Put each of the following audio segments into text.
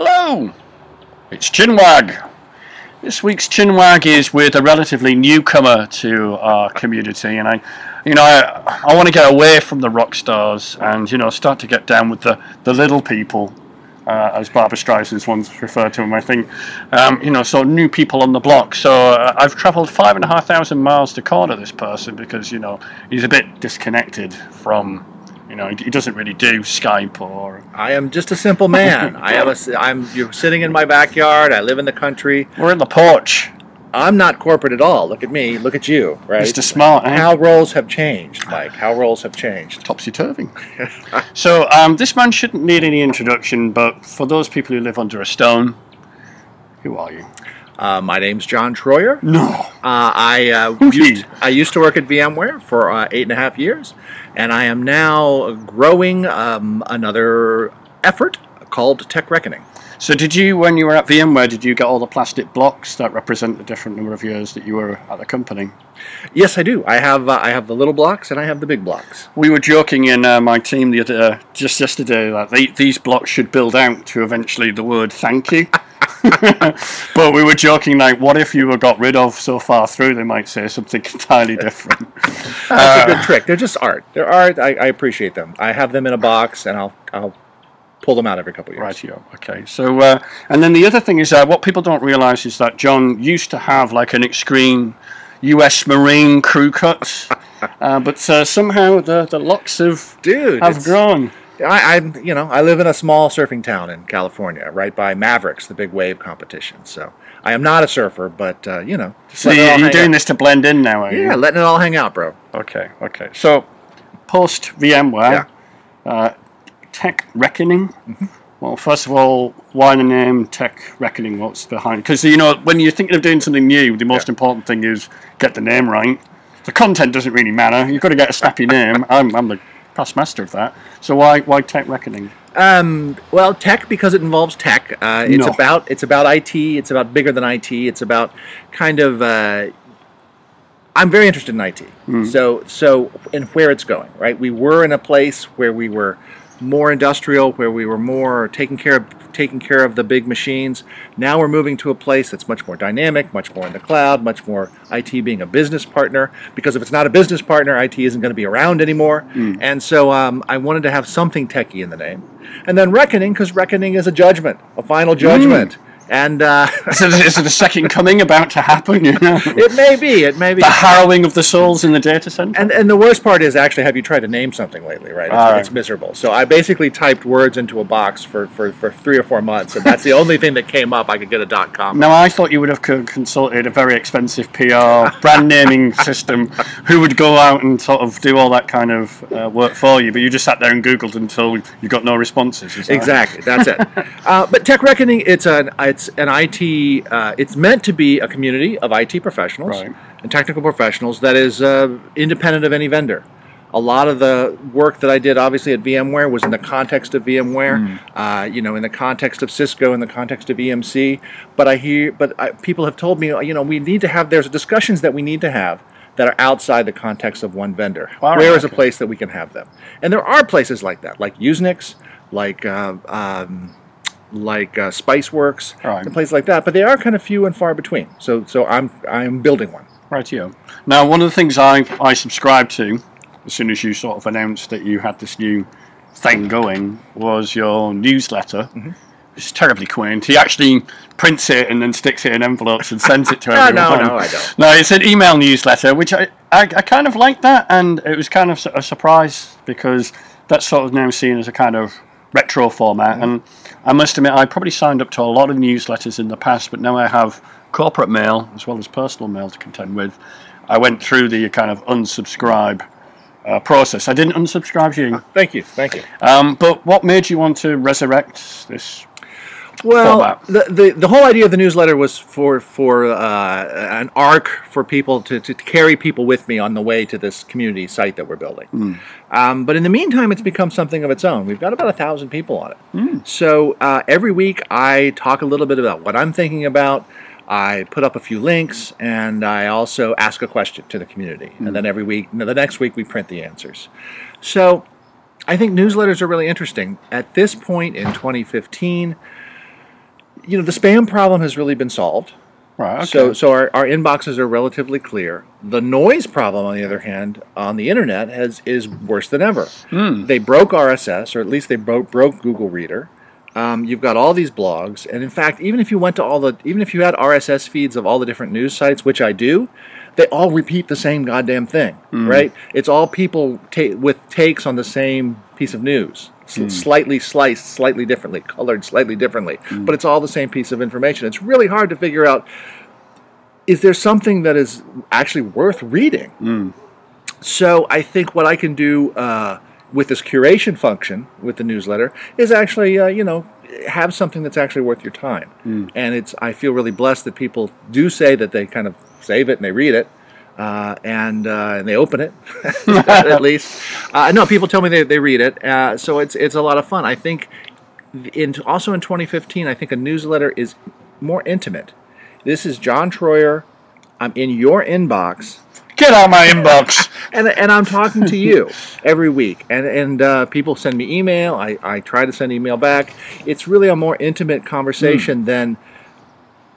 Hello, it's Chinwag. This week's Chinwag is with a relatively newcomer to our community, and I, you know, I, I want to get away from the rock stars and you know start to get down with the the little people, uh, as Barbra Streisand's once referred to them. I think, um, you know, so new people on the block. So uh, I've travelled five and a half thousand miles to corner this person because you know he's a bit disconnected from. You know, he doesn't really do Skype or. I am just a simple man. I am a, I'm you're sitting in my backyard. I live in the country. We're in the porch. I'm not corporate at all. Look at me. Look at you. Right. Mr. Smart. eh? How roles have changed, Mike. How roles have changed. topsy turvy. so um, this man shouldn't need any introduction, but for those people who live under a stone, who are you? Uh, my name's John Troyer. No. Uh, I uh, used, I used to work at VMware for uh, eight and a half years, and I am now growing um, another effort called Tech Reckoning. So did you, when you were at VMware, did you get all the plastic blocks that represent the different number of years that you were at the company? Yes, I do. I have uh, I have the little blocks and I have the big blocks. We were joking in uh, my team the other, uh, just yesterday that they, these blocks should build out to eventually the word thank you. but we were joking like, what if you were got rid of so far through? They might say something entirely different. That's Uh, a good trick. They're just art. They're art. I, I appreciate them. I have them in a box, and I'll I'll pull them out every couple of years. Rightio. Okay. So, uh, and then the other thing is uh, what people don't realise is that John used to have like an extreme U.S. Marine crew cut, uh, but uh, somehow the the locks have Dude, have grown. I, I'm, you know, I live in a small surfing town in California, right by Mavericks, the big wave competition. So I am not a surfer, but uh, you know, So you, you're doing out. this to blend in now, are you? Yeah, letting it all hang out, bro. Okay. Okay. So, post VMware, uh, Tech Reckoning. Mm-hmm. Well, first of all, why the name Tech Reckoning? What's behind? Because you know, when you're thinking of doing something new, the most Yeah. important thing is get the name right. The content doesn't really matter. You've got to get a snappy name. I'm, I'm the past master of that. So why why Tech Reckoning? Um, well, tech because it involves tech. Uh, it's No. about it's about IT. It's about bigger than IT. It's about kind of. Uh, I'm very interested in IT. So so and where it's going. Right. We were in a place where we were more industrial, where we were more taking care of taking care of the big machines. Now we're moving to a place that's much more dynamic, much more in the cloud, much more IT being a business partner. Because if it's not a business partner, IT isn't going to be around anymore. And so um, I wanted to have something techie in the name. And then reckoning, because reckoning is a judgment, a final judgment. And uh, Is it, is it a second coming about to happen? You know, it may be, it may be. the harrowing of the souls in the data center. And, and the worst part is actually, have you tried to name something lately, right? It's, right. it's miserable. So I basically typed words into a box for, for, for three or four months, and that's the only thing that came up. I could get a dot com. Now, I thought you would have consulted a very expensive PR brand naming system who would go out and sort of do all that kind of uh, work for you, but you just sat there and Googled until you got no responses. that right? Exactly, that's it. uh, but Tech Reckoning, it's an it's an IT. Uh, it's meant to be a community of IT professionals Right. and technical professionals that is uh, independent of any vendor. A lot of the work that I did, obviously at VMware, was in the context of VMware. Uh, you know, in the context of Cisco, in the context of EMC. But I hear, but I, people have told me, you know, we need to have. There's discussions that we need to have that are outside the context of one vendor. All right, Where is a okay. place that we can have them? And there are places like that, like Usenix, like uh, um, like uh, SpiceWorks, Right. and places like that. But they are kind of few and far between. So so I'm I'm building one. Rightio. Now, one of the things I, I subscribed to as soon as you sort of announced that you had this new thing going was your newsletter. Mm-hmm. It's terribly quaint. He actually prints it and then sticks it in envelopes and sends it to everyone. No, no, no, I don't. No, it's an email newsletter, which I, I, I kind of like that, and it was kind of a surprise because that's sort of now seen as a kind of retro format. And I must admit, I probably signed up to a lot of newsletters in the past, but now I have corporate mail as well as personal mail to contend with. I went through the kind of unsubscribe uh, process. I didn't unsubscribe you, Thank you, thank you. um, but what made you want to resurrect this? Well, the, the the whole idea of the newsletter was for for uh, an arc for people to, to carry people with me on the way to this community site that we're building. Um, but in the meantime, it's become something of its own. We've got about a thousand people on it. So uh, every week, I talk a little bit about what I'm thinking about. I put up a few links, and I also ask a question to the community. And then every week, the next week, we print the answers. So I think newsletters are really interesting. At this point in 2015, you know, the spam problem has really been solved. Right. Okay. So, so our, our inboxes are relatively clear. The noise problem, on the other hand, on the internet has is worse than ever. Hmm. They broke RSS, or at least they broke, broke Google Reader. Um, you've got all these blogs, and in fact, even if you went to all the, even if you had RSS feeds of all the different news sites, which I do, they all repeat the same goddamn thing, Hmm. right? It's all people ta- with takes on the same piece of news, S- slightly sliced, slightly differently, colored slightly differently, but it's all the same piece of information. It's really hard to figure out is there something that is actually worth reading? So I think what I can do uh, with this curation function with the newsletter is actually, uh, you know, have something that's actually worth your time. And it's I feel really blessed that people do say that they kind of save it and they read it. Uh, and uh, and they open it at least. Uh, no, people tell me they, they read it, uh, so it's it's a lot of fun. I think in also in 2015, I think a newsletter is more intimate. This is John Troyer. I'm in your inbox, Get out of my inbox. and, and I'm talking to you every week. And and uh, people send me email. I, I try to send email back. It's really a more intimate conversation than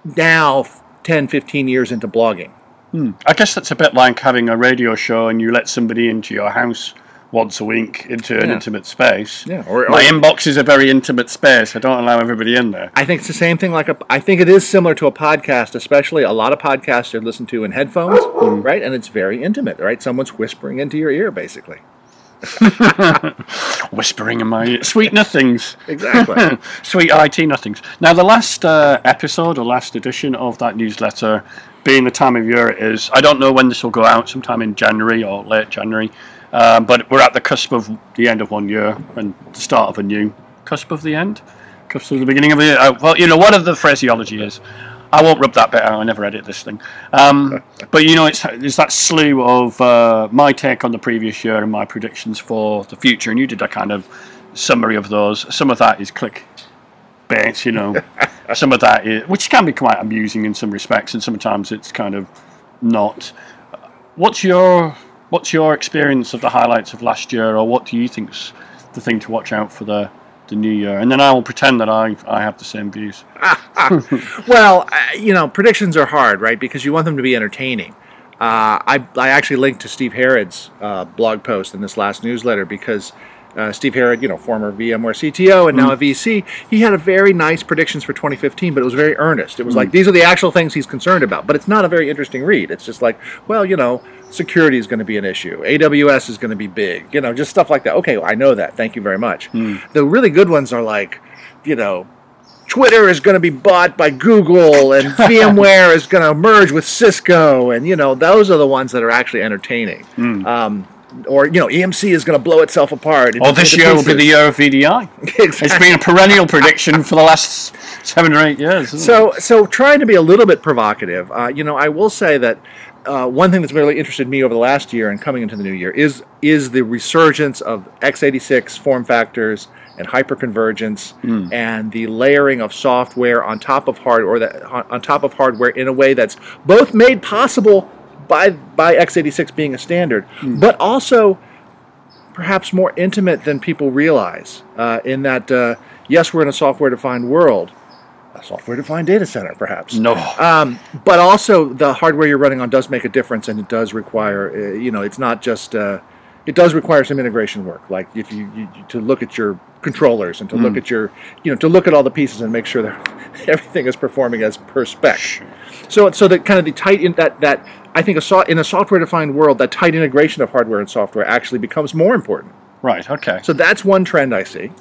now 10, 15 years into blogging. I guess that's a bit like having a radio show and you let somebody into your house once a week into an Yeah. intimate space. Yeah, or- my inbox is a very intimate space. I don't allow everybody in there. I think it's the same thing. Like a, I think it is similar to a podcast, especially a lot of podcasts are listened to in headphones, right? And it's very intimate, right? Someone's whispering into your ear, basically. Whispering in my ear. Sweet nothings. Exactly. Sweet IT nothings. Now, the last uh, episode or last edition of that newsletter, being the time of year it is, I don't know when this will go out, sometime in January or late January, um, but we're at the cusp of the end of one year and the start of a new. Cusp of the end? Cusp of the beginning of the year? Uh, well, you know, whatever the phraseology is. I won't rub that bit out. I never edit this thing. Um, but you know, it's there's that slew of uh, my take on the previous year and my predictions for the future, and you did a kind of summary of those. Some of that is click you know. some of that is, which can be quite amusing in some respects, and sometimes it's kind of not. What's your What's your experience of the highlights of last year, or what do you think's the thing to watch out for the the new year? And then I will pretend that I I have the same views. well, you know, predictions are hard, right? Because you want them to be entertaining. Uh, I, I actually linked to Steve Herrod's uh, blog post in this last newsletter because uh, Steve Herrod, you know, former VMware CTO and now a VC, he had a very nice predictions for 2015, but it was very earnest. It was like these are the actual things he's concerned about, but it's not a very interesting read. It's just like, well, you know, security is going to be an issue, AWS is going to be big, you know, just stuff like that. Okay, I know that. Thank you very much. The really good ones are like, you know, Twitter is going to be bought by Google and VMware is going to merge with Cisco, and you know those are the ones that are actually entertaining. Um, or you know, EMC is going to blow itself apart. Oh, this year will be the year of VDI. It's been a perennial prediction for the last seven or eight years. isn't it? So, so trying to be a little bit provocative, uh, you know, I will say that uh, one thing that's really interested me over the last year and coming into the new year is is the resurgence of x86 form factors and hyperconvergence and the layering of software on top of hard or that on top of hardware in a way that's both made possible by by x86 being a standard, but also perhaps more intimate than people realize. Uh, in that, uh, yes, we're in a software-defined world, a software-defined data center, perhaps. no. Um, but also, the hardware you're running on does make a difference, and it does require, uh, you know, it's not just. Uh, it does require some integration work, like if you, you to look at your controllers and to look at your, you know, to look at all the pieces and make sure that everything is performing as per spec. So, so that kind of the tight in that that I think a so, in a software-defined world, that tight integration of hardware and software actually becomes more important. right. Okay. So that's one trend I see.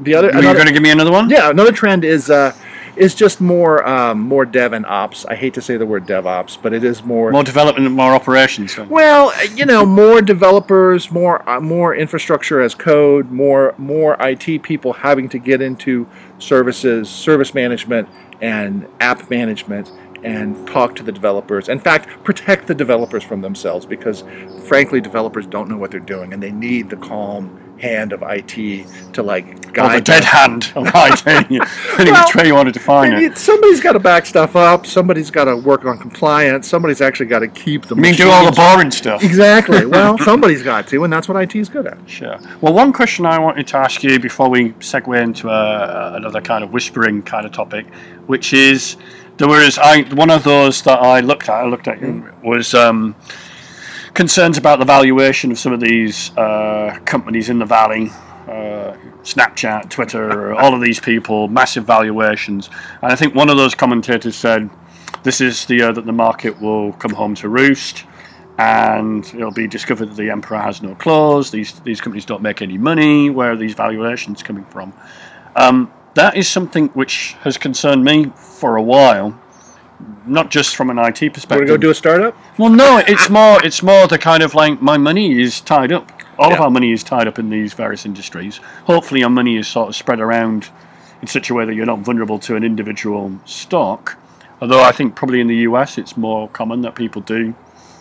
The other, You're you going to give me another one? yeah, another trend is uh, is just more um, more dev and ops. I hate to say the word DevOps, but it is more. More development, more operations. well, you know, more developers, more uh, more infrastructure as code, more more IT people having to get into services, service management, and app management, and talk to the developers. In fact, protect the developers from themselves because, frankly, developers don't know what they're doing, and they need the calm hand of IT to like Or the guide dead them. hand of IT, Well, which way you want to define it. somebody's got to back stuff up. Somebody's got to work on compliance. Somebody's actually got to keep the. I mean, do all the boring stuff. Exactly. Well, somebody's got to, and that's what IT is good at. Sure. Well, one question I wanted to ask you before we segue into uh, another kind of whispering kind of topic, which is there was I one of those that I looked at. I looked at you was um, concerns about the valuation of some of these uh, companies in the valley. Uh, Snapchat, Twitter, all of these people, massive valuations, and I think one of those commentators said, "This is the year that the market will come home to roost." and it'll be discovered that the emperor has no clothes. These these companies don't make any money. Where are these valuations coming from? Um, that is something which has concerned me for a while, not just from an IT Want to perspective. go do a startup? well, no, it's more it's more the kind of like my money is tied up. All of our money is tied up in these various industries. Hopefully, our money is sort of spread around in such a way that you're not vulnerable to an individual stock. Although I think probably in the US it's more common that people do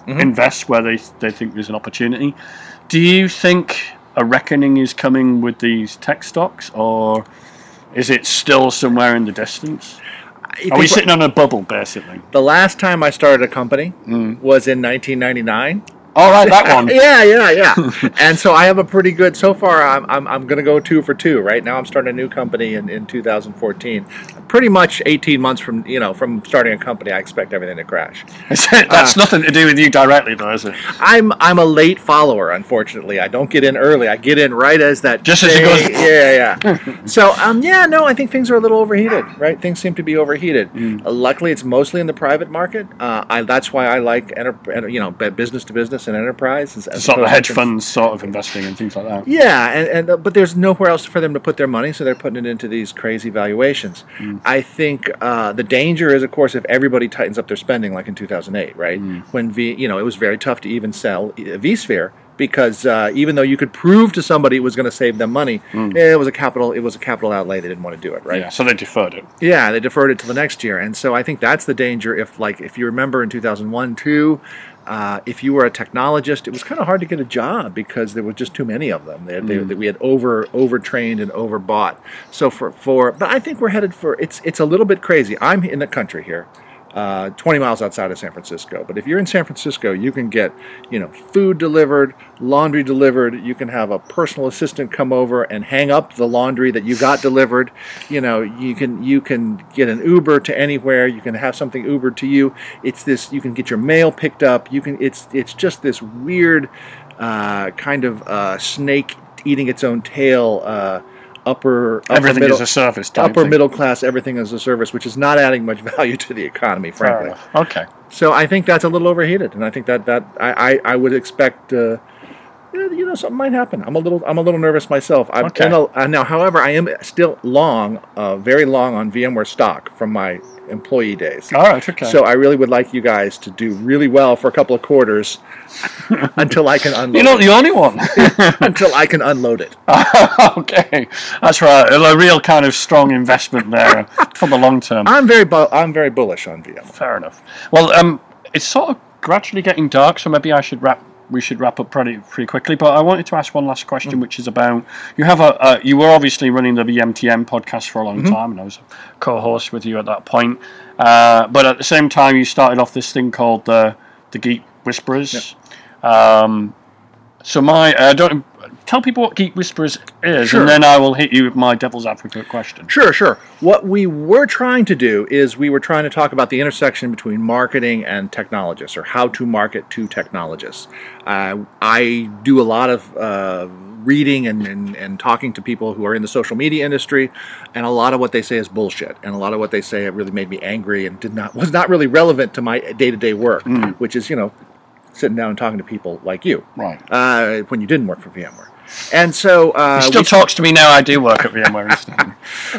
mm-hmm. invest where they they think there's an opportunity. Do you think a reckoning is coming with these tech stocks, or is it still somewhere in the distance? Are we sitting on a bubble, basically? The last time I started a company Mm. was in 1999. All right, that one. yeah, yeah, yeah. and so I have a pretty good. So far, I'm I'm, I'm going to go two for two. Right now, I'm starting a new company in, in 2014. Pretty much 18 months from you know from starting a company, I expect everything to crash. That's nothing to do with you directly, though, is it? I'm I'm a late follower. Unfortunately, I don't get in early. I get in right as that. Just as it goes- Yeah, yeah. so um, yeah, no, I think things are a little overheated. Right, things seem to be overheated. Mm. Uh, luckily, it's mostly in the private market. Uh, I, that's why I like enter- you know business to business and enterprise. as- as Sort of hedge funds, sort of investing and things like that. Yeah, and, and uh, but there's nowhere else for them to put their money, so they're putting it into these crazy valuations. Mm. I think uh, the danger is, of course, if everybody tightens up their spending, like in 2008, right? Mm. When V, you know, it was very tough to even sell uh, vSphere because uh, even though you could prove to somebody it was going to save them money, eh, it was a capital it was a capital outlay. They didn't want to do it, right? Mm. Yeah, so they deferred it. Yeah, they deferred it to the next year, and so I think that's the danger. If like if you remember in 2001, two, uh, if you were a technologist, it was kind of hard to get a job because there were just too many of them. They, they, we had over overtrained and overbought. So for for, but I think we're headed for it's it's a little bit crazy. I'm in the country here. Uh, 20 miles outside of San Francisco. But if you're in San Francisco, you can get, you know, food delivered, laundry delivered. You can have a personal assistant come over and hang up the laundry that you got delivered. You know, you can you can get an Uber to anywhere. You can have something Ubered to you. It's this. You can get your mail picked up. You can. It's it's just this weird uh, kind of uh, snake eating its own tail. Upper, upper Everything middle, is a service. upper thing. middle class. Everything is a service, which is not adding much value to the economy, frankly. Okay. So I think that's a little overheated, and I think that that I I, I would expect. Uh, you know, something might happen. I'm a little, I'm a little nervous myself. I'm Okay. a- uh, now, however, I am still long, uh, very long on VMware stock from my employee days. All right. Okay. So I really would like you guys to do really well for a couple of quarters until I can unload. you're not it. the only one. until I can unload it. okay, that's right. A real kind of strong investment there for the long term. I'm very, bu- I'm very bullish on VMware. Fair enough. Well, um, it's sort of gradually getting dark, so maybe I should wrap. We should wrap up pretty pretty quickly. But I wanted to ask one last question, which is about you have a uh, you were obviously running the VMTN podcast for a long time, and I was a co-host with you at that point. Uh, but at the same time, you started off this thing called the the Geek Whisperers. Um, so my I don't tell people what Geek Whisperers is, Sure. and then I will hit you with my devil's advocate question. Sure, sure. What we were trying to do is we were trying to talk about the intersection between marketing and technologists, or how to market to technologists. Uh, I do a lot of uh, reading and, and, and talking to people who are in the social media industry, and a lot of what they say is bullshit, and a lot of what they say have really made me angry and did not was not really relevant to my day to day work, which is you know sitting down and talking to people like you Right. uh, when you didn't work for VMware. And so uh, Still we talks to me now. I do work at VMware.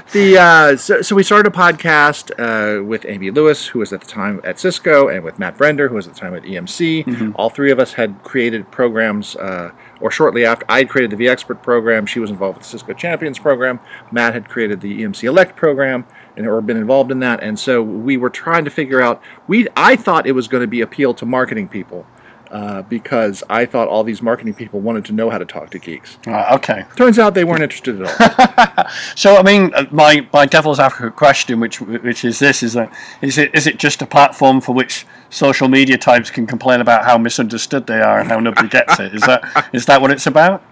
the uh, so, so we started a podcast uh, with Amy Lewis, who was at the time at Cisco, and with Matt Brender, who was at the time at EMC. All three of us had created programs, uh, or shortly after, I had created the vExpert program. She was involved with the Cisco Champions program. Matt had created the EMC Elect program, and or been involved in that. And so we were trying to figure out. We I thought it was going to be appeal to marketing people. Uh, because I thought all these marketing people wanted to know how to talk to geeks. Right, okay. Turns out they weren't interested at all. So I mean, uh, my, my devil's advocate question, which which is this, is that is it is it just a platform for which social media types can complain about how misunderstood they are and how nobody gets it? Is that is that what it's about?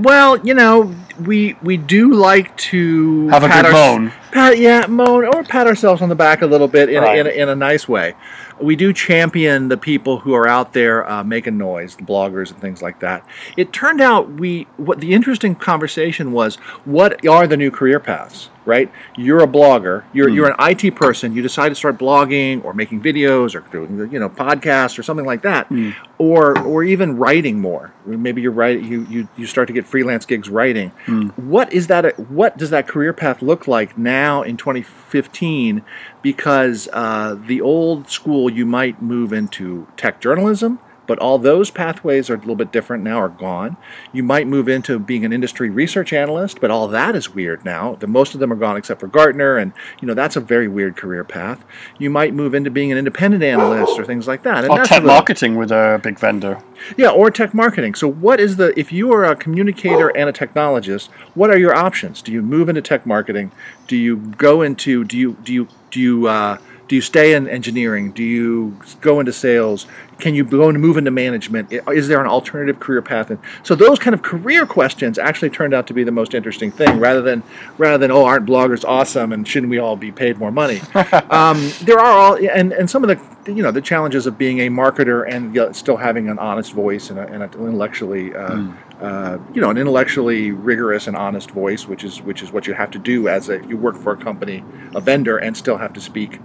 well, you know, we we do like to Have a pat good our- moan. Pat, yeah, moan or pat ourselves on the back a little bit in, Right. a, in, a, in a nice way. We do champion the people who are out there uh, making noise, the bloggers and things like that. It turned out we what the interesting conversation was: what are the new career paths? Right? You're a blogger. You're Hmm. you're an IT person. You decide to start blogging or making videos or doing you know podcasts or something like that, Hmm. or or even writing more. Maybe you're right. You you you start to get freelance gigs writing. Hmm. What is that? What does that career path look like now in 2015? Because uh, the old school, you might move into tech journalism. But all those pathways are a little bit different now, are gone. You might move into being an industry research analyst, but all that is weird now. The most of them are gone except for Gartner, and you know that's a very weird career path. You might move into being an independent analyst or things like that. And Or that's tech little- marketing with a big vendor? yeah, or tech marketing. So, what is the if you are a communicator and a technologist, what are your options? Do you move into tech marketing? Do you go into do you do you do you uh, do you stay in engineering? Do you go into sales? Can you go and move into management? Is there an alternative career path? And so those kind of career questions actually turned out to be the most interesting thing, rather than rather than oh, aren't bloggers awesome and shouldn't we all be paid more money? um, there are all and and some of the you know the challenges of being a marketer and still having an honest voice and, a, and an intellectually uh, uh, you know an intellectually rigorous and honest voice, which is which is what you have to do as a you work for a company, a vendor, and still have to speak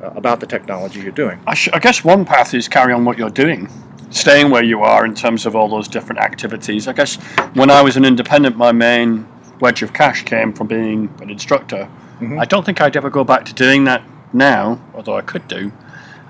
about the technology you're doing. I, sh- I guess one path is carry on what you're doing, staying where you are in terms of all those different activities. I guess when I was an independent, my main wedge of cash came from being an instructor. I don't think I'd ever go back to doing that now, although I could do.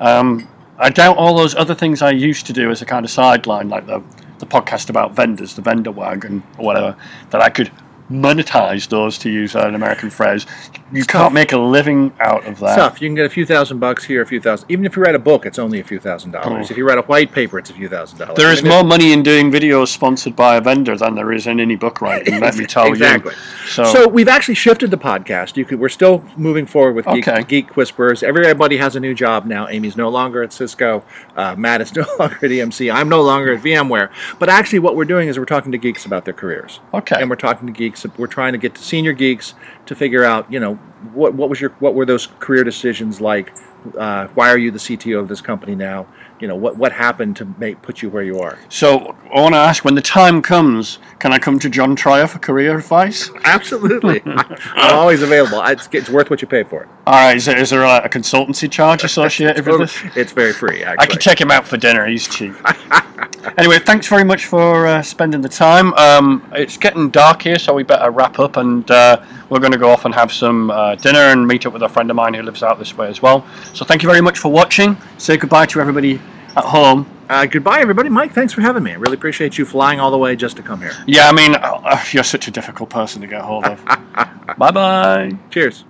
Um, I doubt all those other things I used to do as a kind of sideline, like the, the podcast about vendors, the vendor wagon, or whatever, that I could monetize those, to use an American phrase. You It's can't tough. make a living out of that. Stuff you can get a few thousand bucks here, a few thousand. Even if you write a book, it's only a few thousand dollars. Oh. If you write a white paper, it's a few thousand dollars. There is more money in doing videos sponsored by a vendor than there is in any book writing. Let me tell exactly. you. So, So we've actually shifted the podcast. You could, we're still moving forward with Geek, Okay. Geek Whisperers. Everybody has a new job now. Amy's no longer at Cisco. Uh, Matt is no longer at EMC. I'm no longer at VMware. But actually, what we're doing is we're talking to geeks about their careers. okay. And we're talking to geeks. We're trying to get to senior geeks to figure out, you know, what what was your what were those career decisions like? Uh, why are you the CTO of this company now? You know, what what happened to make put you where you are? So I want to ask, when the time comes, can I come to John Troyer for career advice? Absolutely, I'm always available. It's, it's worth what you pay for it. All right. Is there, is there a, a consultancy charge associated with this? It's very free. Actually. I could take him out for dinner. He's cheap. anyway, thanks very much for uh, spending the time. Um, it's getting dark here, so we better wrap up, and uh, we're going to go off and have some uh, dinner and meet up with a friend of mine who lives out this way as well. So thank you very much for watching. Say goodbye to everybody at home. Uh, goodbye, everybody. Mike, thanks for having me. I really appreciate you flying all the way just to come here. Yeah, I mean, uh, you're such a difficult person to get hold of. bye bye. Cheers.